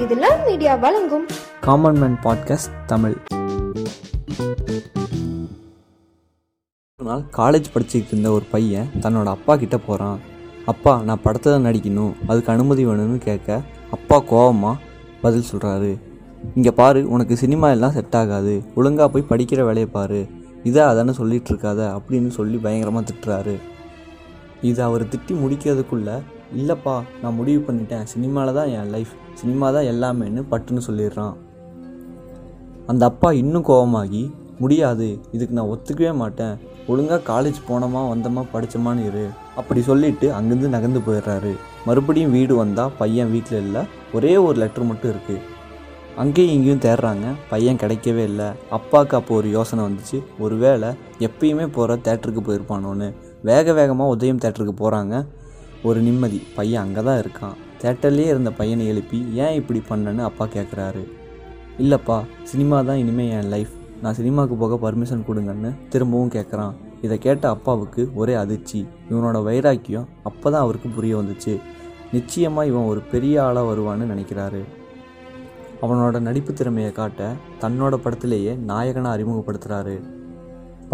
இது love media வழங்கும். Common man podcast Tamil. ஒரு நாள் காலேஜ் படிச்சுட்டு இருந்த ஒரு பையன் தன்னோட அப்பா கிட்ட போகிறான் அப்பா நான் படத்தில் நடிக்கணும். அதுக்கு அனுமதி வேணும்னு கேட்க அப்பா கோவமாக பதில் சொல்கிறாரு இங்கே பாரு உனக்கு சினிமா எல்லாம் செட் ஆகாது. ஒழுங்காக போய் படிக்கிற வேலையை பாரு. இதை அதானே சொல்லிட்டு இருக்காத? அப்படின்னு சொல்லி பயங்கரமாக திட்டுறாரு. இது அவர் திட்டி முடிக்கிறதுக்குள்ள இல்லைப்பா நான் முடிவு பண்ணிட்டேன். சினிமாவில் தான் என் லைஃப் சினிமா தான் எல்லாமேன்னு பட்டுன்னு சொல்லிடுறான். அந்த அப்பா இன்னும் கோபமாகி முடியாது இதுக்கு நான் ஒத்துக்கவே மாட்டேன். ஒழுங்காக காலேஜ் போனோமா வந்தோமா படித்தோமான்னு இரு. அப்படி சொல்லிட்டு அங்கேருந்து நகர்ந்து போயிடுறாரு. மறுபடியும் வீடு வந்தால் பையன் வீட்டில் இல்லை ஒரே ஒரு லெட்டர் மட்டும் இருக்குது அங்கேயும் இங்கேயும் தேடுறாங்க பையன் கிடைக்கவே இல்லை. அப்பாவுக்கு அப்போ ஒரு யோசனை வந்துச்சு. ஒரு வேளை எப்பயுமே போகிற தேட்டருக்கு போயிருப்பானோன்னு. வேக வேகமாக உதயம் தேட்டருக்கு போகிறாங்க ஒரு நிம்மதி. பையன் அங்கே தான் இருக்கான். தேட்டர்லேயே இருந்த பையனை எழுப்பி ஏன் இப்படி பண்ணேன்னு அப்பா கேட்குறாரு இல்லைப்பா சினிமா தான் இனிமேல் என் லைஃப் நான் சினிமாவுக்கு போக பர்மிஷன் கொடுங்கன்னு திரும்பவும் கேட்குறான் இதை கேட்ட அப்பாவுக்கு ஒரே அதிர்ச்சி. இவனோட வைராக்கியம் அப்போ தான் அவருக்கு புரிய வந்துச்சு. நிச்சயமாக இவன் ஒரு பெரிய ஆளாக வருவான்னு நினைக்கிறாரு. அவனோட நடிப்பு திறமையை காட்ட தன்னோட படத்திலேயே நாயகனை அறிமுகப்படுத்துகிறாரு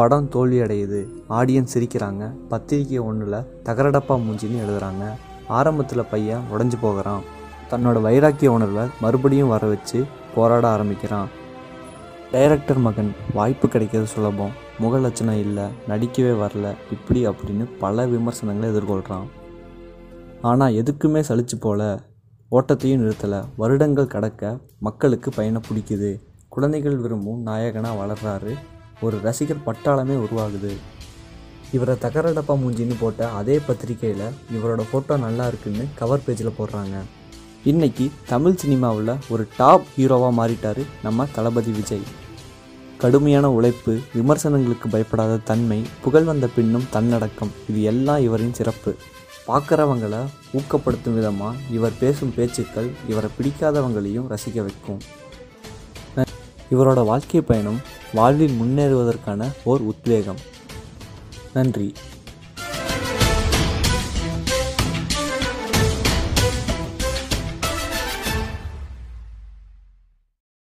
படம் தோல்வி அடையுது ஆடியன்ஸ் சிரிக்கிறாங்க. பத்திரிக்கை ஒன்றில் தகரடப்பா மூஞ்சின்னு எழுதுறாங்க. ஆரம்பத்தில் பையன் உடஞ்சி போகிறான். தன்னோட வைராக்கிய உணர்வை மறுபடியும் வர வச்சு போராட ஆரம்பிக்கிறான். டைரக்டர் மகன் வாய்ப்பு கிடைக்கிறது சுலபம். முக லட்சணம் இல்லை நடிக்கவே வரல. இப்படி அப்படின்னு பல விமர்சனங்களை எதிர்கொள்கிறான் ஆனால் எதுக்குமே சலிச்சு போல. ஓட்டத்தையும் நிறுத்தலை. வருடங்கள் கடக்க மக்களுக்கு பயணம் பிடிக்குது. குழந்தைகள் விரும்பும் நாயகனாக வளர்கிறாரு ஒரு ரசிகர் பட்டாளமே உருவாகுது. இவரை தகரடப்பா மூஞ்சின்னு போட்ட அதே பத்திரிகையில் இவரோட ஃபோட்டோ நல்லா இருக்குன்னு கவர் பேஜில் போடுறாங்க. இன்னைக்கு தமிழ் சினிமாவில் ஒரு டாப் ஹீரோவாக மாறிட்டாரு நம்ம தளபதி விஜய். கடுமையான உழைப்பு விமர்சனங்களுக்கு பயப்படாத தன்மை புகழ் வந்த பின்னும் தன்னடக்கம் இது எல்லாம் இவரின் சிறப்பு. பார்க்குறவங்களை ஊக்கப்படுத்தும் விதமாக இவர் பேசும் பேச்சுக்கள் இவரை பிடிக்காதவங்களையும் ரசிக்க வைக்கும். இவரோட வாழ்க்கை பயணம் வாழ்வில் முன்னேறுவதற்கான ஓர் உத்வேகம். நன்றி.